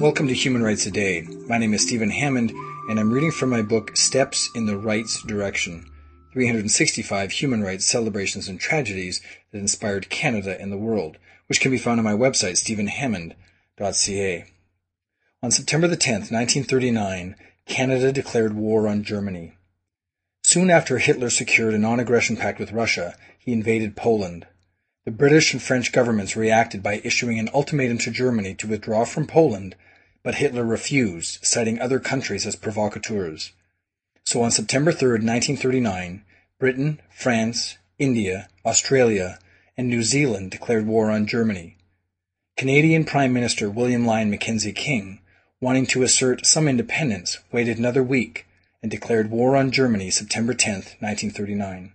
Welcome to Human Rights Today. My name is Stephen Hammond, and I'm reading from my book Steps in the Rights Direction 365 Human Rights Celebrations and Tragedies that Inspired Canada and the World, which can be found on my website, stephenhammond.ca. On September the 10th, 1939, Canada declared war on Germany. Soon after Hitler secured a non-aggression pact with Russia, he invaded Poland. The British and French governments reacted by issuing an ultimatum to Germany to withdraw from Poland, but Hitler refused, citing other countries as provocateurs. So on September 3, 1939, Britain, France, India, Australia, and New Zealand declared war on Germany. Canadian Prime Minister William Lyon Mackenzie King, wanting to assert some independence, waited another week and declared war on Germany September 10, 1939.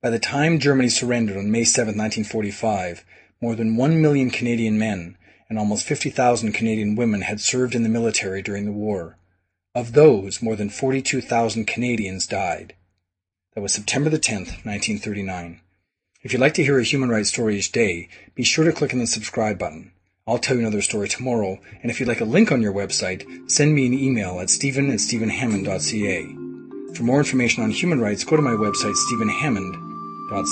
By the time Germany surrendered on May 7, 1945, more than one million Canadian men and almost 50,000 Canadian women had served in the military during the war. Of those, more than 42,000 Canadians died. That was September the 10th, 1939. If you'd like to hear a human rights story each day, be sure to click on the subscribe button. I'll tell you another story tomorrow, and if you'd like a link on your website, send me an email at stephen at stephenhammond.ca. For more information on human rights, go to my website, stephenhammond.ca. Ca